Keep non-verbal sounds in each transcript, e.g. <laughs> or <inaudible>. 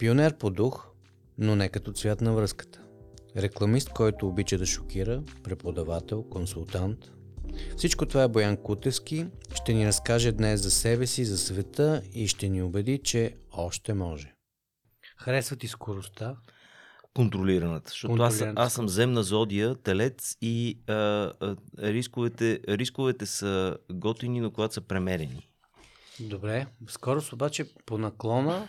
Пионер по дух, но не като цвят на връзката. Рекламист, който обича да шокира, преподавател, консултант. Всичко това е Боян Кутевски. Ще ни разкаже днес за себе си, за света и ще ни убеди, че още може. Харесва ти скоростта? Контролираната. Защото аз, аз съм земна зодия, телец и а, а, рисковете, рисковете са готини, но когато са премерени. Добре. Скорост обаче по наклона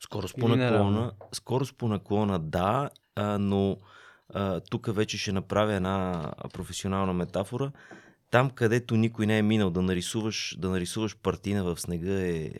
Скорост по наклона, скорост по наклона да, а, но а, тук вече ще направя една професионална метафора. Там, където никой не е минал да нарисуваш, да нарисуваш партина в снега е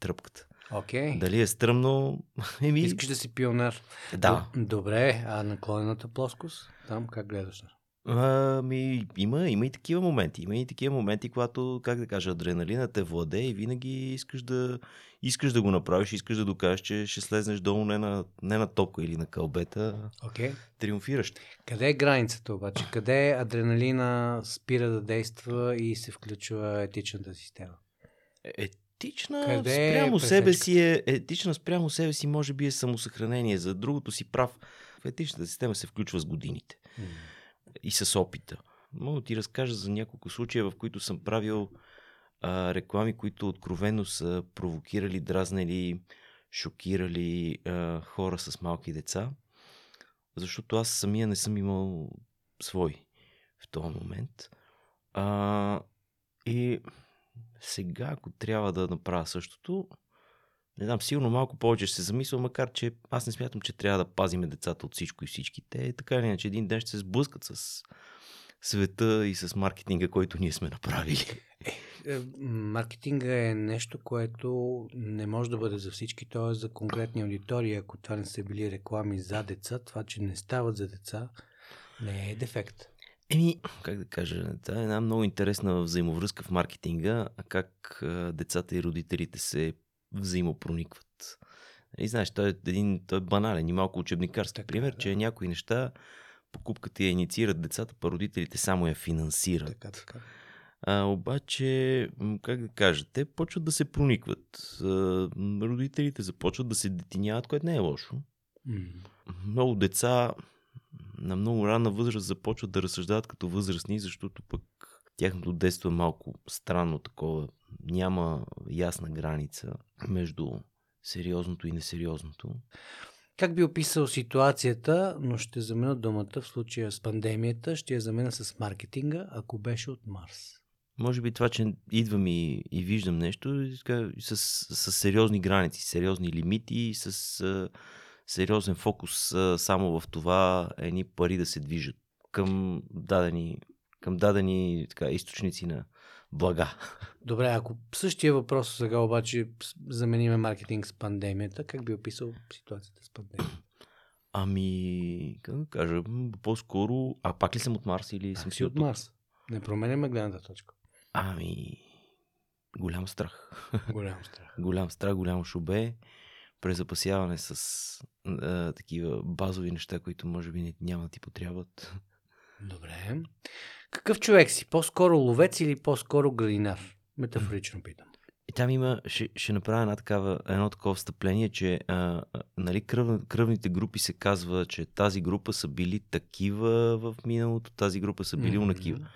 тръпката. Okay. Дали е стръмно? <laughs> Еми... Искаш да си пионер. Да. Добре, а наклонената плоскост? Там как гледаш? Ами, има, има и такива моменти. Има и такива моменти, когато, как да кажа, адреналина те владе и винаги искаш да, искаш да го направиш, искаш да докажеш, че ще слезнеш долу не на, не на топка или на кълбета, okay. триумфираш. Къде е границата обаче? Къде адреналина спира да действа и се включва етичната система? Е, етична Къде е спрямо е себе си е, етична спрямо себе си може би е самосъхранение. За другото си прав. В етичната система се включва с годините. Mm и с опита. Мога да ти разкажа за няколко случая, в които съм правил а, реклами, които откровено са провокирали, дразнали, шокирали а, хора с малки деца. Защото аз самия не съм имал свой в този момент. А, и сега, ако трябва да направя същото, не знам, сигурно малко повече ще се замисля, макар че аз не смятам, че трябва да пазиме децата от всичко и всички. Те така или иначе един ден ще се сблъскат с света и с маркетинга, който ние сме направили. Е, е, маркетинга е нещо, което не може да бъде за всички, т.е. за конкретни аудитории. Ако това не са били реклами за деца, това, че не стават за деца, не е дефект. Еми, как да кажа, това е една много интересна взаимовръзка в маркетинга, как децата и родителите се взаимопроникват. И знаеш, той е един той е банален и малко учебникарски така, пример, да. че някои неща покупката я инициират децата, па родителите само я финансират. Така, така. А, обаче, как да кажа, те почват да се проникват. А, родителите започват да се детиняват, което не е лошо. Mm. Много деца на много ранна възраст започват да разсъждават като възрастни, защото пък тяхното детство е малко странно такова. Няма ясна граница между сериозното и несериозното. Как би описал ситуацията, но ще замена думата в случая с пандемията, ще я замена с маркетинга, ако беше от Марс? Може би това, че идвам и, и виждам нещо с, с сериозни граници, сериозни лимити, с а, сериозен фокус а, само в това едни пари да се движат към дадени към дадени така, източници на блага. Добре, ако същия въпрос сега обаче замениме маркетинг с пандемията, как би описал ситуацията с пандемията? Ами, как да кажа, по-скоро... А пак ли съм от Марс или съм си от, от Марс? Не променяме гледната точка. Ами, голям страх. Голям страх. <laughs> голям страх, голямо шубе, презапасяване с а, такива базови неща, които може би няма да ти потребват. Добре. Какъв човек си? По-скоро ловец или по-скоро градинар? Метафорично питам. И там има, ще, ще направя една такава, едно такова встъпление, че а, нали, кръв, кръвните групи се казва, че тази група са били такива в миналото, тази група са били mm-hmm. унакива.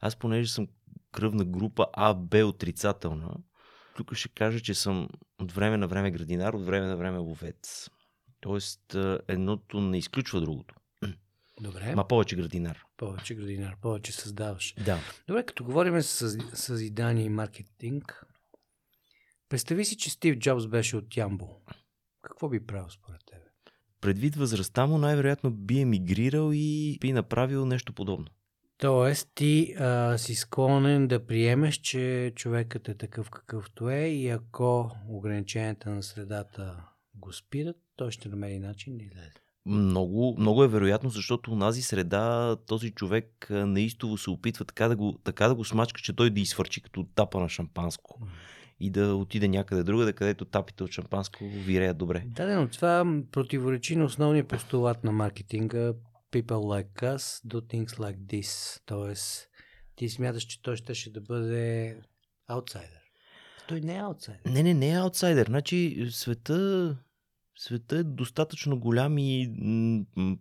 Аз понеже съм кръвна група А, Б отрицателна, тук ще кажа, че съм от време на време градинар, от време на време ловец. Тоест, едното не изключва другото. Добре. Ма повече градинар. Повече градинар, повече създаваш. Да. Добре, като говорим с съзидание и маркетинг, представи си, че Стив Джобс беше от Ямбо. Какво би правил според тебе? Предвид възрастта му, най-вероятно би емигрирал и би направил нещо подобно. Тоест, ти а, си склонен да приемеш, че човекът е такъв какъвто е и ако ограниченията на средата го спират, той ще намери начин да излезе. Много, много е вероятно, защото в тази среда този човек неистово се опитва така да го, така да го смачка, че той да изфърчи като тапа на шампанско. И да отиде някъде другаде, където тапите от шампанско виреят добре. Да, но това противоречи на основния постулат на маркетинга. People like us do things like this. Тоест, ти смяташ, че той ще, ще да бъде аутсайдер. той не е аутсайдер. Не, не, не е аутсайдер. Значи света, света е достатъчно голям и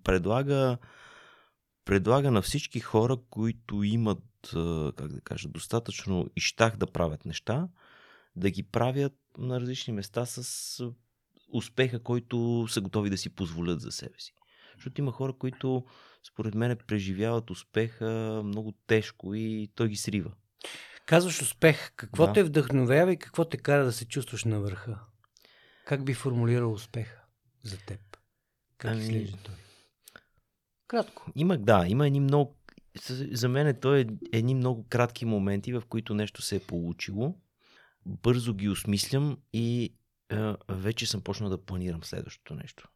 предлага, предлага на всички хора, които имат, как да кажа, достатъчно щах да правят неща, да ги правят на различни места с успеха, който са готови да си позволят за себе си. Защото има хора, които според мен преживяват успеха много тежко и той ги срива. Казваш успех. Какво да. те вдъхновява и какво те кара да се чувстваш на върха? Как би формулирал успеха за теб? Как ами... изглежда той? Кратко. Има, да, има едни много... За мен той е едни много кратки моменти, в които нещо се е получило. Бързо ги осмислям и е, вече съм почнал да планирам следващото нещо.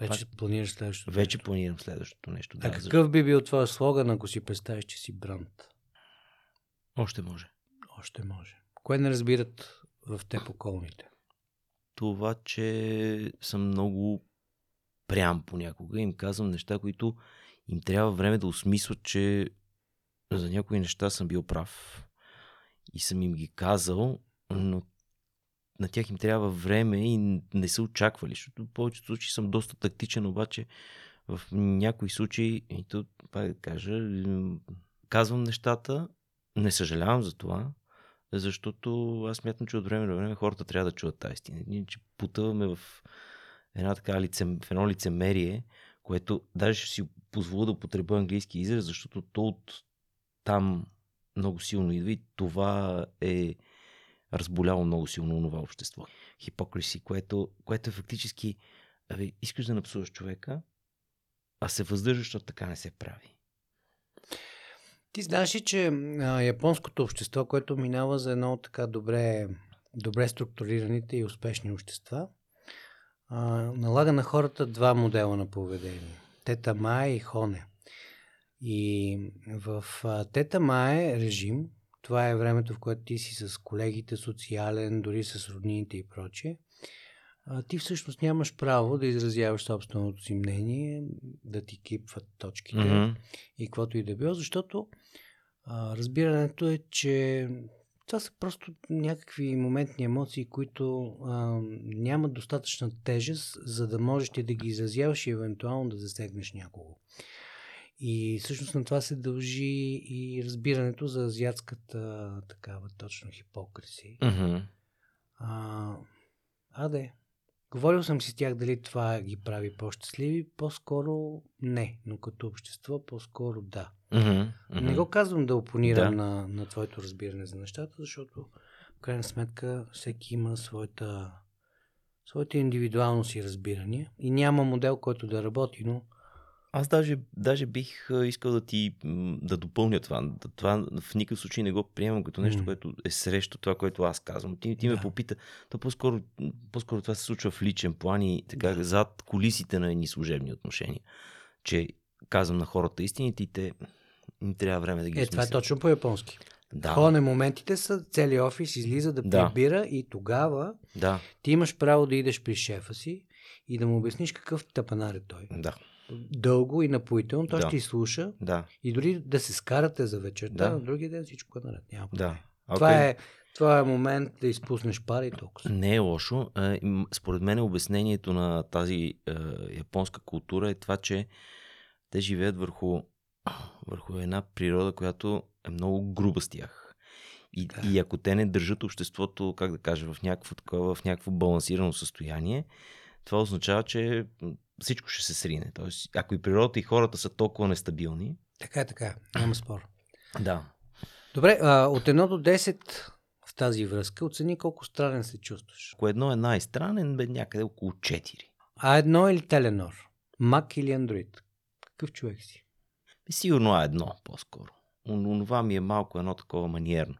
Вече Пак, планираш следващото Вече нещо. планирам следващото нещо. Да, а какъв би бил твоя слоган, ако си представиш, че си бранд? Още може. Още може. Кое не разбират в теб околните? Това, че съм много прям понякога. Им казвам неща, които им трябва време да осмислят, че за някои неща съм бил прав. И съм им ги казал, но на тях им трябва време и не са очаквали, защото в повечето случаи съм доста тактичен, обаче в някои случаи, и то, пак да кажа, казвам нещата, не съжалявам за това, защото аз смятам, че от време на време хората трябва да чуят тази истина. Ние, че потъваме в една така лице, в едно лицемерие, което даже ще си позволя да употребя английски израз, защото то от там много силно идва и това е разболяло много силно това общество. Хипокриси, което, което е фактически абе, искаш да напсуваш човека, а се въздържаш, защото така не се прави. Ти знаеш ли, че а, японското общество, което минава за едно така добре, добре структурираните и успешни общества, а, налага на хората два модела на поведение. Тета Мае и Хоне. И в а, Тета Мае режим, това е времето, в което ти си с колегите, социален, дори с роднините и прочее, а, ти всъщност нямаш право да изразяваш собственото си мнение, да ти кипват точките mm-hmm. и каквото и да било, защото а, разбирането е, че това са просто някакви моментни емоции, които а, нямат достатъчна тежест, за да можеш ти да ги изразяваш и евентуално да засегнеш някого. И всъщност на това се дължи и разбирането за азиатската такава точно хипокриси. Mm-hmm. А, а да. Говорил съм си с тях дали това ги прави по-щастливи. По-скоро не, но като общество по-скоро да. Mm-hmm. Mm-hmm. Не го казвам да опонирам да. На, на твоето разбиране за нещата, защото в крайна сметка всеки има своята, своите индивидуално си разбирания и няма модел, който да работи, но аз даже, даже бих искал да ти да допълня това. Това в никакъв случай не го приемам като нещо, mm. което е срещу това, което аз казвам. Ти, ти да. ме попита, то по-скоро, по-скоро това се случва в личен план и така да. зад колисите на едни служебни отношения. Че казвам на хората истините и те им трябва време да ги Е, това е точно по-японски. Да. Ходене моментите са, целият офис излиза да прибира да. и тогава да. ти имаш право да идеш при шефа си и да му обясниш какъв тъпанар е той. Да дълго и напоително, той да. ще изслуша да. и дори да се скарате за вечерта, да. на другия ден всичко е наред. Няма да. Okay. Това, е, това е момент да изпуснеш пар и толкова. Не е лошо. Според мен обяснението на тази е, японска култура е това, че те живеят върху, върху една природа, която е много груба с тях. И, да. и ако те не държат обществото, как да кажа, в някакво такова, в някакво балансирано състояние, това означава, че всичко ще се срине. Тоест, ако и природата и хората са толкова нестабилни. Така е, така. Няма спор. да. Добре, а, от 1 до 10 в тази връзка оцени колко странен се чувстваш. Ако едно е най-странен, бе някъде около 4. А едно или Теленор? Мак или Android? Какъв човек си? Сигурно а едно по-скоро. Онова ми е малко едно такова маниерно.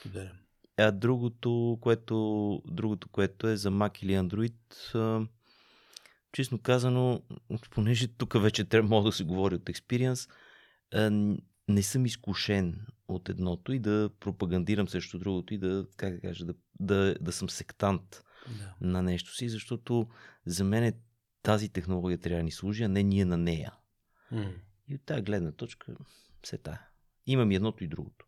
Споделям. А другото, което, другото, което е за Mac или Android, честно казано, понеже тук вече трябва мога да се говори от експириенс, не съм изкушен от едното и да пропагандирам срещу другото и да, как да кажа, да, да, да съм сектант да. на нещо си, защото за мен тази технология трябва да ни служи, а не ние на нея. Mm. И от тази гледна точка, все тая. Имам и едното и другото.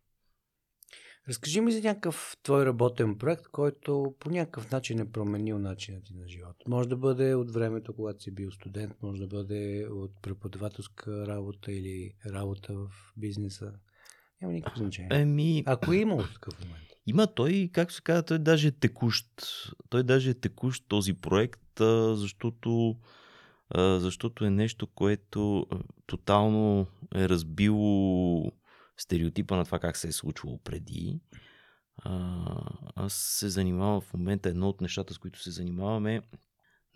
Разкажи ми за някакъв твой работен проект, който по някакъв начин е променил начинът ти на живота. Може да бъде от времето, когато си бил студент, може да бъде от преподавателска работа или работа в бизнеса. Няма никакво значение. Еми... Ако е имало такъв момент. Има той, как се казва, той даже е текущ. Той даже е текущ този проект, защото, защото е нещо, което тотално е разбило стереотипа на това как се е случвало преди. А, аз се занимавам в момента, едно от нещата, с които се занимаваме,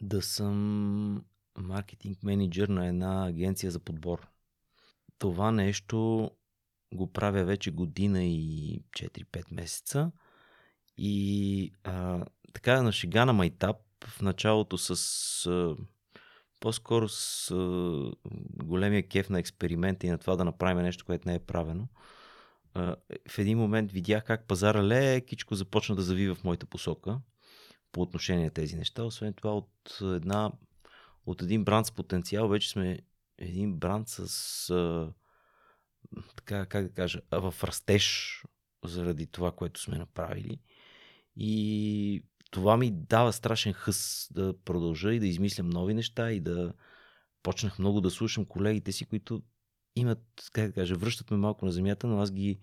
да съм маркетинг менеджер на една агенция за подбор. Това нещо го правя вече година и 4-5 месеца. И а, така на шега на майтап в началото с а, по-скоро с а, големия кеф на експеримента и на това да направим нещо, което не е правено. А, в един момент видях как пазара лекичко започна да завива в моята посока по отношение на тези неща. Освен това от една от един бранд с потенциал вече сме един бранд с а, така, как да кажа, в растеж заради това, което сме направили. И това ми дава страшен хъс да продължа и да измислям нови неща и да почнах много да слушам колегите си, които имат, как да кажа, връщат ме малко на земята, но аз ги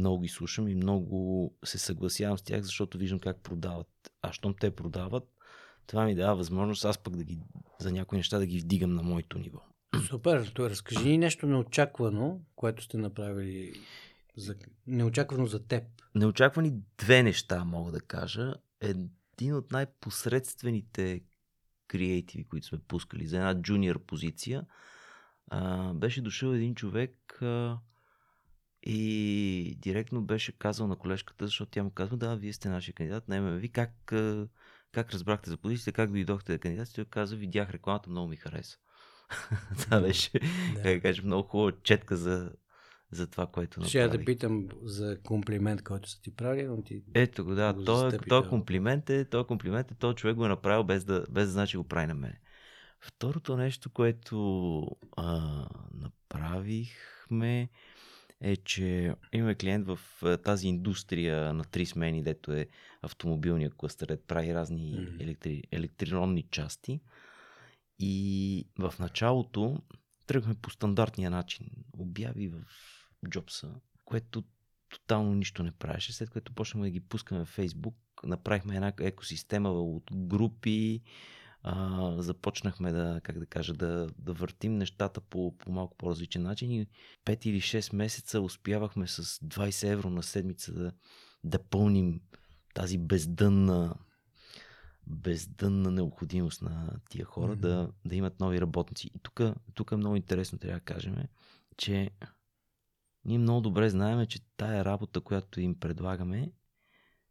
много ги слушам и много се съгласявам с тях, защото виждам как продават. А щом те продават, това ми дава възможност аз пък да ги, за някои неща да ги вдигам на моето ниво. Супер, то разкажи ни нещо неочаквано, което сте направили за... неочаквано за теб. Неочаквани две неща мога да кажа. Един от най-посредствените креативи, които сме пускали за една джуниор позиция, а, беше дошъл един човек а, и директно беше казал на колежката, защото тя му казва, да, вие сте нашия кандидат, найме ви, как, как разбрахте за позицията, как дойдохте да кандидат, той каза, видях рекламата, много ми хареса. <laughs> това беше, да. как кажа, много хубава четка за, за това, което направих. Ще я да питам за комплимент, който са ти правили, но ти... Ето го, да, той, той комплимент е, той комплимент е, той човек го е направил без да, без да значи го прави на мене. Второто нещо, което а, направихме е, че имаме клиент в тази индустрия на три смени, дето е автомобилния кластър, прави разни mm-hmm. електри, електронни части. И в началото тръгваме по стандартния начин. Обяви в Джобса, което тотално нищо не правеше. След което почнахме да ги пускаме в Фейсбук, направихме една екосистема от групи, а, започнахме да, как да кажа, да, да въртим нещата по, по малко по-различен начин и 5 или 6 месеца успявахме с 20 евро на седмица да, да пълним тази бездънна бездънна необходимост на тия хора mm-hmm. да, да имат нови работници. И тук, е много интересно, трябва да кажем, че ние много добре знаем, че тая работа, която им предлагаме,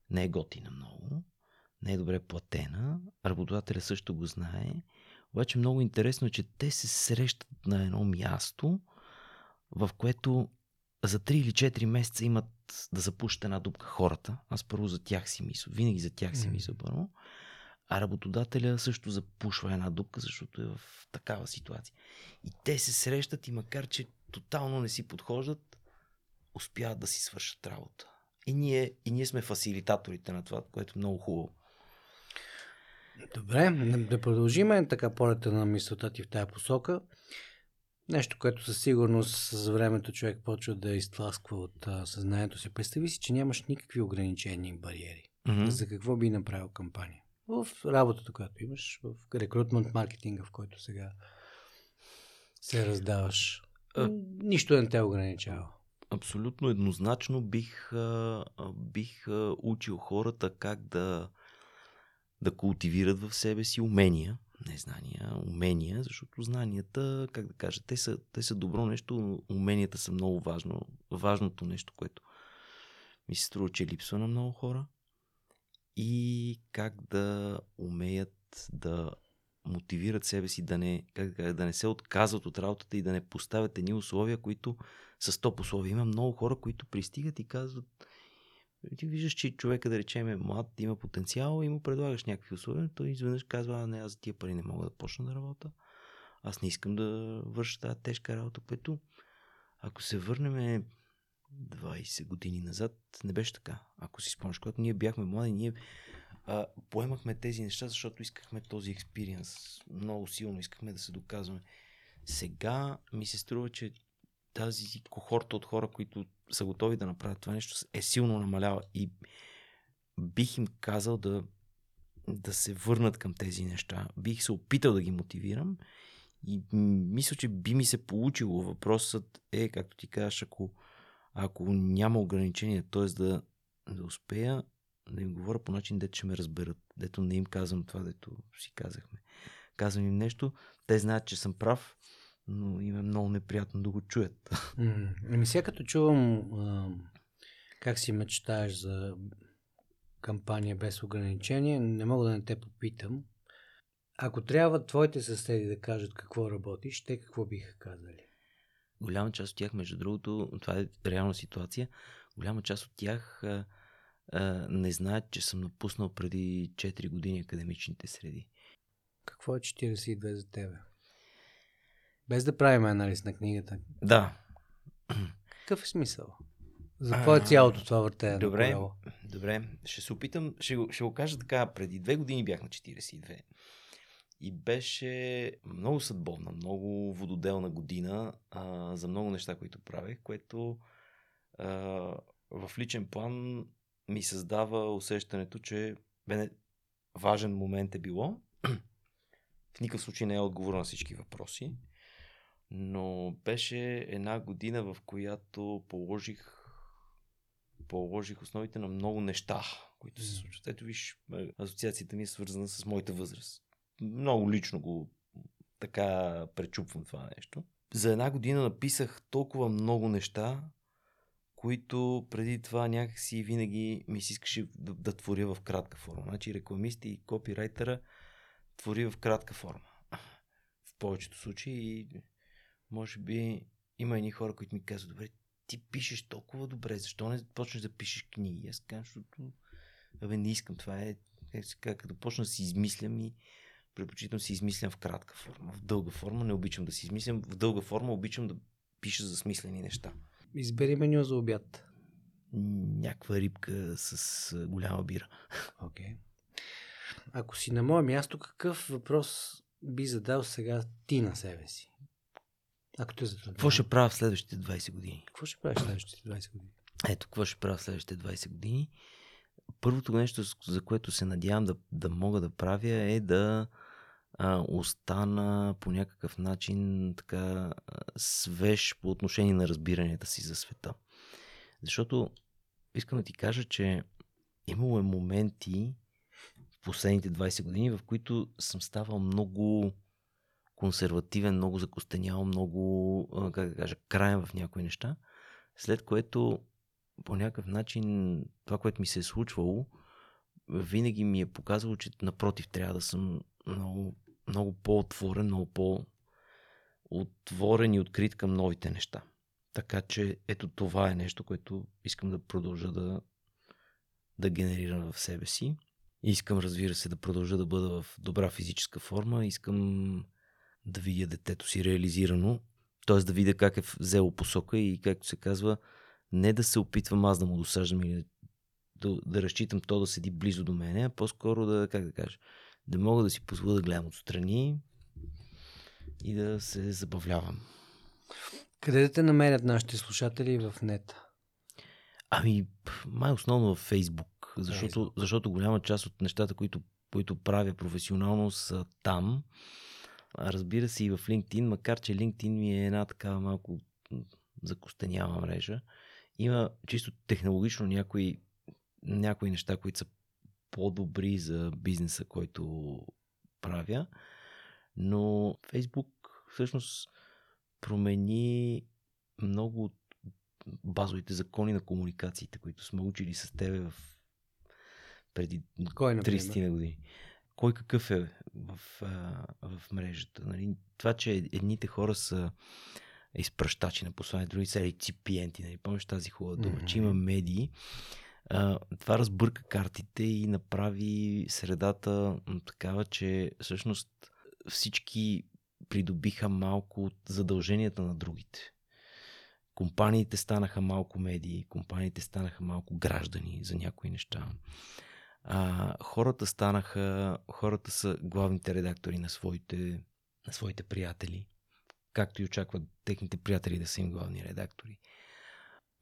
не е готина много, не е добре платена, работодателя също го знае, обаче много интересно е, че те се срещат на едно място, в което за 3 или 4 месеца имат да запушат една дупка хората. Аз първо за тях си мисля. Винаги за тях си мисля първо. А работодателя също запушва една дупка, защото е в такава ситуация. И те се срещат и макар, че тотално не си подхождат, успяват да си свършат работа. И ние, и ние сме фасилитаторите на това, което е много хубаво. Добре, да продължиме така полета на мисълта ти в тая посока. Нещо, което със сигурност с времето човек почва да изтласква от а, съзнанието си. Представи си, че нямаш никакви ограничения и бариери. Mm-hmm. За какво би направил кампания? в работата, която имаш, в рекрутмент маркетинга, в който сега се раздаваш. А... Нищо не те ограничава. Абсолютно еднозначно бих, бих учил хората как да, да култивират в себе си умения, не знания, умения, защото знанията, как да кажа, те са, те са добро нещо, уменията са много важно, важното нещо, което ми се струва, че липсва на много хора. И как да умеят да мотивират себе си да не, как, да не се отказват от работата и да не поставят едни условия, които са топ условия. Има много хора, които пристигат и казват, ти виждаш, че човека, да речем, е млад, има потенциал и му предлагаш някакви условия, той изведнъж казва, а не, аз за тия пари не мога да почна да работя. Аз не искам да върша тази тежка работа, което ако се върнем 20 години назад не беше така. Ако си спомняш, когато ние бяхме млади, ние а, поемахме тези неща, защото искахме този експириенс. Много силно искахме да се доказваме. Сега ми се струва, че тази кохорта от хора, които са готови да направят това нещо, е силно намалява. И бих им казал да, да се върнат към тези неща. Бих се опитал да ги мотивирам и мисля, че би ми се получило. Въпросът е, както ти кажеш, ако, ако няма ограничения, т.е. Да, да успея да им говоря по начин, дето ще ме разберат. Дето не им казвам това, дето си казахме. Казвам им нещо, те знаят, че съм прав, но им е много неприятно да го чуят. <laughs> Ами сега като чувам а, как си мечтаеш за кампания без ограничения, не мога да не те попитам. Ако трябва твоите съседи да кажат какво работиш, те какво биха казали? Голяма част от тях, между другото, това е реална ситуация, голяма част от тях а, а, не знаят, че съм напуснал преди 4 години академичните среди. Какво е 42 за тебе? Без да правим анализ на книгата. Да. Какъв е смисъл? За какво е цялото това въртене? Добре, добре. Ще се опитам, ще го, ще го кажа така. Преди две години бях на 42. И беше много съдбовна, много вододелна година а, за много неща, които правех, което а, в личен план ми създава усещането, че бе, важен момент е било. <clears throat> в никакъв случай не е отговор на всички въпроси, но беше една година, в която положих положих основите на много неща, които се случват. Ето виж, асоциацията ми е свързана с моята възраст. Много лично го така пречупвам това нещо. За една година написах толкова много неща, които преди това някакси винаги ми се искаше да, да творя в кратка форма. Значи рекламисти и копирайтера твори в кратка форма. В повечето случаи може би има едни хора, които ми казват, добре, ти пишеш толкова добре, защо не почнеш да пишеш книги? Аз казвам, защото абе, не искам. Това е, как се казва, като почна да си измислям и предпочитам си измислям в кратка форма. В дълга форма не обичам да си измислям. В дълга форма обичам да пиша за смислени неща. Избери меню за обяд. Някаква рибка с голяма бира. Окей. Okay. Ако си на мое място, какъв въпрос би задал сега ти на себе си? Ако те затруднява. Какво ще правя в следващите 20 години? Какво ще правиш в следващите 20 години? Ето, какво ще правя в следващите 20 години? Първото нещо, за което се надявам да, да мога да правя е да а, остана по някакъв начин така свеж по отношение на разбиранията си за света. Защото искам да ти кажа, че имало е моменти в последните 20 години, в които съм ставал много консервативен, много закостенял, много, как да кажа, краен в някои неща, след което по някакъв начин това, което ми се е случвало, винаги ми е показвало, че напротив трябва да съм много, много по-отворен, много по-отворен и открит към новите неща. Така че ето това е нещо, което искам да продължа да, да генерирам в себе си. Искам, разбира се, да продължа да бъда в добра физическа форма. Искам да видя детето си реализирано, т.е. да видя как е взело посока и, както се казва, не да се опитвам аз да му досаждам или да, да разчитам то да седи близо до мене, а по-скоро да, как да кажа, да мога да си позволя да гледам отстрани и да се забавлявам. Къде да те намерят нашите слушатели в нета? Ами, май основно в Фейсбук, защото, защото голяма част от нещата, които, които правя професионално са там. Разбира се и в LinkedIn, макар че LinkedIn ми е една такава малко закостенява мрежа. Има чисто технологично някои, някои неща, които са по-добри за бизнеса, който правя. Но Facebook всъщност промени много от базовите закони на комуникациите, които сме учили с тебе в преди Кой, 30 на години кой какъв е в, в мрежата. Нали? Това, че едните хора са изпращачи на послания, други са реципиенти. Нали? Помниш тази хубава дума, mm-hmm. че има медии. А, това разбърка картите и направи средата такава, че всъщност всички придобиха малко от задълженията на другите. компаниите станаха малко медии, компаниите станаха малко граждани за някои неща. А, хората станаха, хората са главните редактори на своите, на своите приятели, както и очакват техните приятели да са им главни редактори.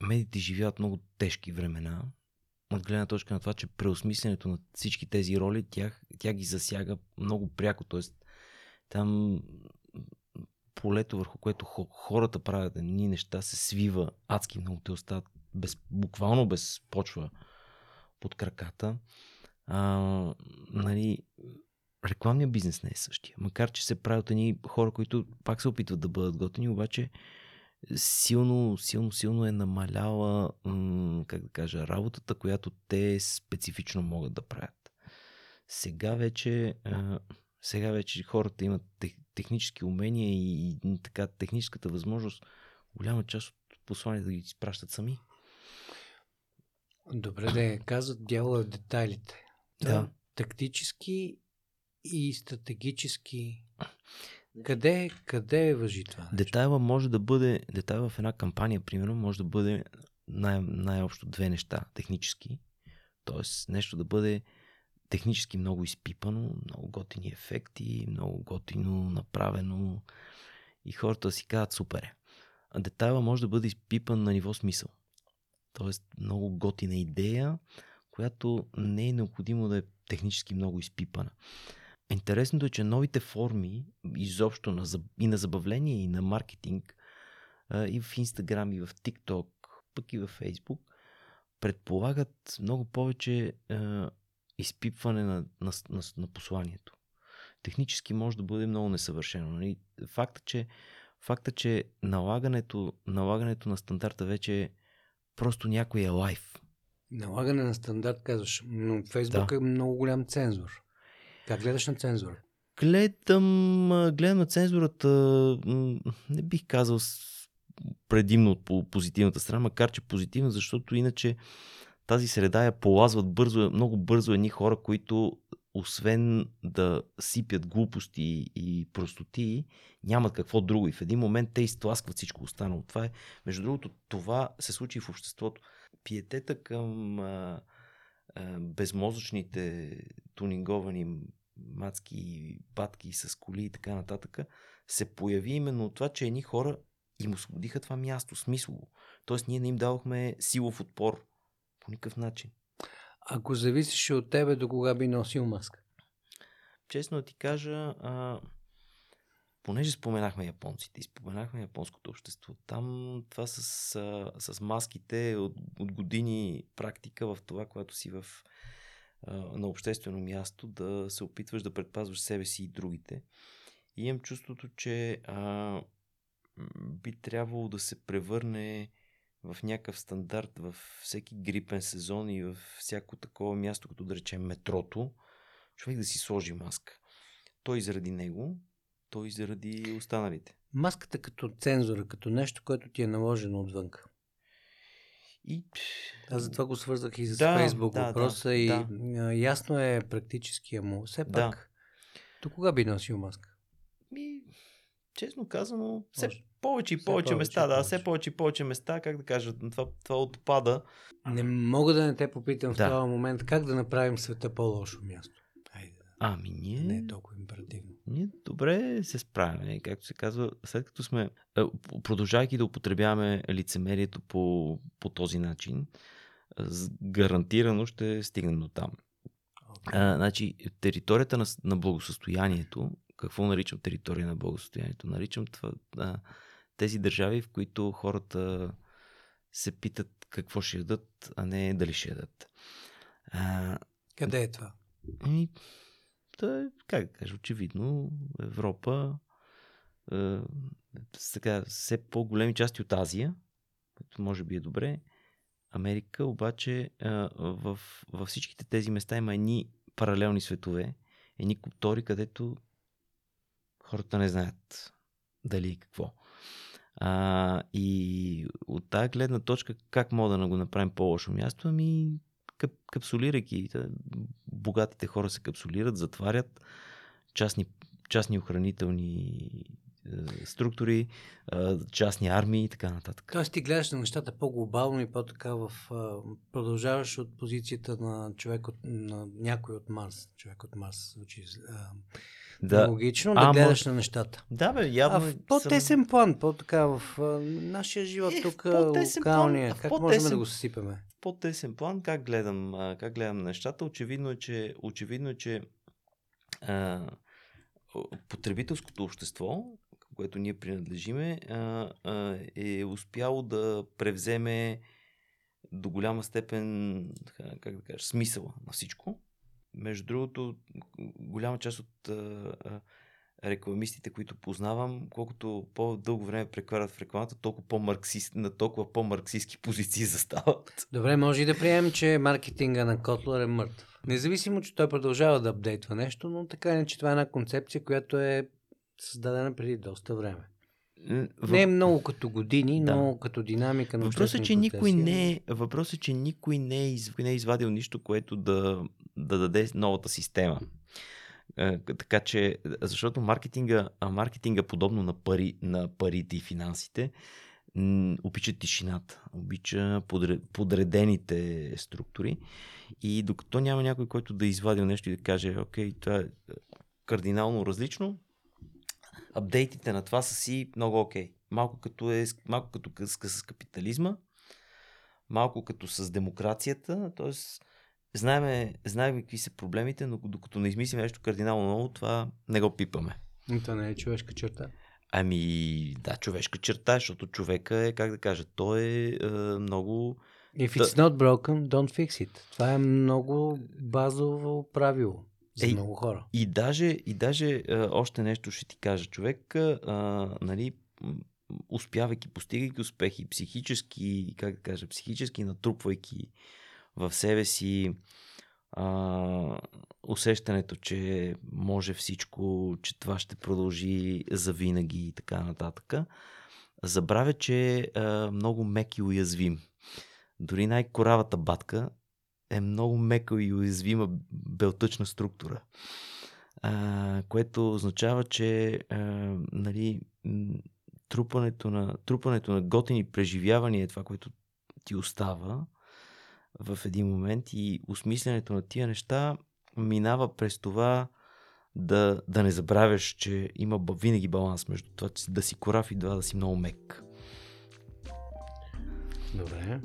Медиите живеят много тежки времена, от гледна точка на това, че преосмисленето на всички тези роли, тях, тя ги засяга много пряко. Тоест, там полето, върху което хората правят едни неща, се свива адски много. Те остават без, буквално без почва под краката. А, нали, рекламният бизнес не е същия. Макар, че се правят едни хора, които пак се опитват да бъдат готини, обаче силно, силно, силно е намаляла, как да кажа, работата, която те специфично могат да правят. Сега вече, сега вече хората имат тех, технически умения и, и така техническата възможност голяма част от послания да ги изпращат сами. Добре, да казват дяло в детайлите. Да. Тактически и стратегически. Къде, къде въжи това? Нещо? Детайла може да бъде, детайла в една кампания, примерно, може да бъде най- най-общо две неща. Технически, т.е. нещо да бъде технически много изпипано, много готини ефекти, много готино направено и хората си казват супер е. А детайла може да бъде изпипан на ниво смисъл. Тоест много готина идея, която не е необходимо да е технически много изпипана. Интересното е, че новите форми, изобщо на, и на забавление, и на маркетинг, и в Instagram, и в TikTok, пък и в Facebook, предполагат много повече изпипване на, на, на, на посланието. Технически може да бъде много несъвършено. Нали? Факта, че, факта, че налагането, налагането на стандарта вече е просто някой е лайф. Налагане на стандарт, казваш, но Фейсбук да. е много голям цензор. Как гледаш на цензура? Гледам, гледам на цензурата, не бих казал предимно от позитивната страна, макар че позитивна, защото иначе тази среда я полазват бързо, много бързо едни хора, които освен да сипят глупости и простоти, нямат какво друго. И в един момент те изтласкват всичко останало. Това е, между другото, това се случи в обществото. Пиетета към а, а, безмозъчните тунинговани мацки, батки с коли и така нататък, се появи именно от това, че едни хора им освободиха това място, смислово. Тоест ние не им давахме силов отпор по никакъв начин. Ако зависеше от тебе, до кога би носил маска? Честно да ти кажа, а, понеже споменахме японците и споменахме японското общество, там това с, с маските от, от години практика в това, което си в, на обществено място, да се опитваш да предпазваш себе си и другите. И имам чувството, че а, би трябвало да се превърне в някакъв стандарт във всеки грипен сезон и във всяко такова място, като да речем метрото, човек да си сложи маска. Той заради него, той заради останалите. Маската като цензура, като нещо, което ти е наложено отвън. И... Аз затова го свързах и с да, Фейсбук да, въпроса да, и да. ясно е практическия му. Все пак, да. до кога би носил маска? Ми, честно казано, все Може. повече и повече, повече места, повече. да, все повече и повече места, как да кажа, това, това отпада. Не мога да не те попитам да. в този момент как да направим света по-лошо място. Ами ние... Не е толкова императивно. Ние добре се справяме, както се казва, след като сме, продължавайки да употребяваме лицемерието по, по този начин, гарантирано ще стигнем до там. Okay. А, значи, територията на, на благосъстоянието какво наричам територия на благосостоянието? Наричам това, а, тези държави, в които хората се питат какво ще ядат, а не дали ще ядат. А, Къде е това? Ами, е, как да кажа, очевидно, Европа, е, сега, все по-големи части от Азия, което може би е добре, Америка, обаче е, в, във всичките тези места има едни паралелни светове, едни култури, където хората не знаят дали и какво. А, и от тази гледна точка, как мога да го направим по-лошо място? Ами, капсулирайки. Богатите хора се капсулират, затварят частни, частни охранителни структури, частни армии и така нататък. Тоест ти гледаш на нещата по-глобално и по-така в... продължаваш от позицията на човек от... на някой от Марс. Човек от Марс звучи да. логично да а, гледаш на нещата. Да, бе, явно. А в по-тесен съм... план, по-така в а, нашия живот, е, тук локалния, как можем да го съсипеме? В по-тесен план, как гледам, а, как гледам нещата, очевидно е, че, очевидно е, че а, потребителското общество, което ние принадлежиме, а, а, е успяло да превземе до голяма степен, как да кажа, смисъла на всичко между другото, голяма част от рекламистите, които познавам, колкото по-дълго време прекарат в рекламата, толкова по-марксист, на толкова по-марксистски позиции <laughs> застават. Добре, може и да приемем, че маркетинга на Котлер е мъртъв. Независимо, че той продължава да апдейтва нещо, но така не, че това е една концепция, която е създадена преди доста време. В... Не е много като години, да. но като динамика на Въпросът е, че никой не е, въпросът е, че никой не е, из, не е извадил нищо, което да, да даде новата система. Е, така че, защото маркетинга, маркетинга подобно на, пари, на парите и финансите, обича тишината, обича подредените структури и докато няма някой, който да извадил нещо и да каже, окей, това е кардинално различно, апдейтите на това са си много окей. Малко като е, малко като с, с капитализма, малко като с демокрацията, т.е. знаеме, знаем какви са проблемите, но докато не измислим нещо кардинално ново, това не го пипаме. Това не е човешка черта. Ами, да, човешка черта, защото човека е, как да кажа, той е, е много... If it's not broken, don't fix it. Това е много базово правило за е, много хора. И даже, и даже а, още нещо ще ти кажа. Човек, а, нали, успявайки, постигайки успехи, психически, как да кажа, психически натрупвайки в себе си а, усещането, че може всичко, че това ще продължи завинаги и така нататък, забравя, че е много мек и уязвим. Дори най-коравата батка е много мека и уязвима белтъчна структура. А, което означава, че а, нали, трупането, на, трупането на готини преживявания е това, което ти остава в един момент и осмислянето на тия неща минава през това да, да не забравяш, че има винаги баланс между това да си корав и това да си много мек. Добре.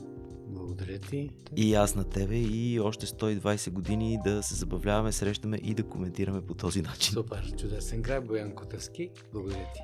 Благодаря ти. И аз на тебе и още 120 години да се забавляваме, срещаме и да коментираме по този начин. Супер, чудесен край, Боян Котевски. Благодаря ти.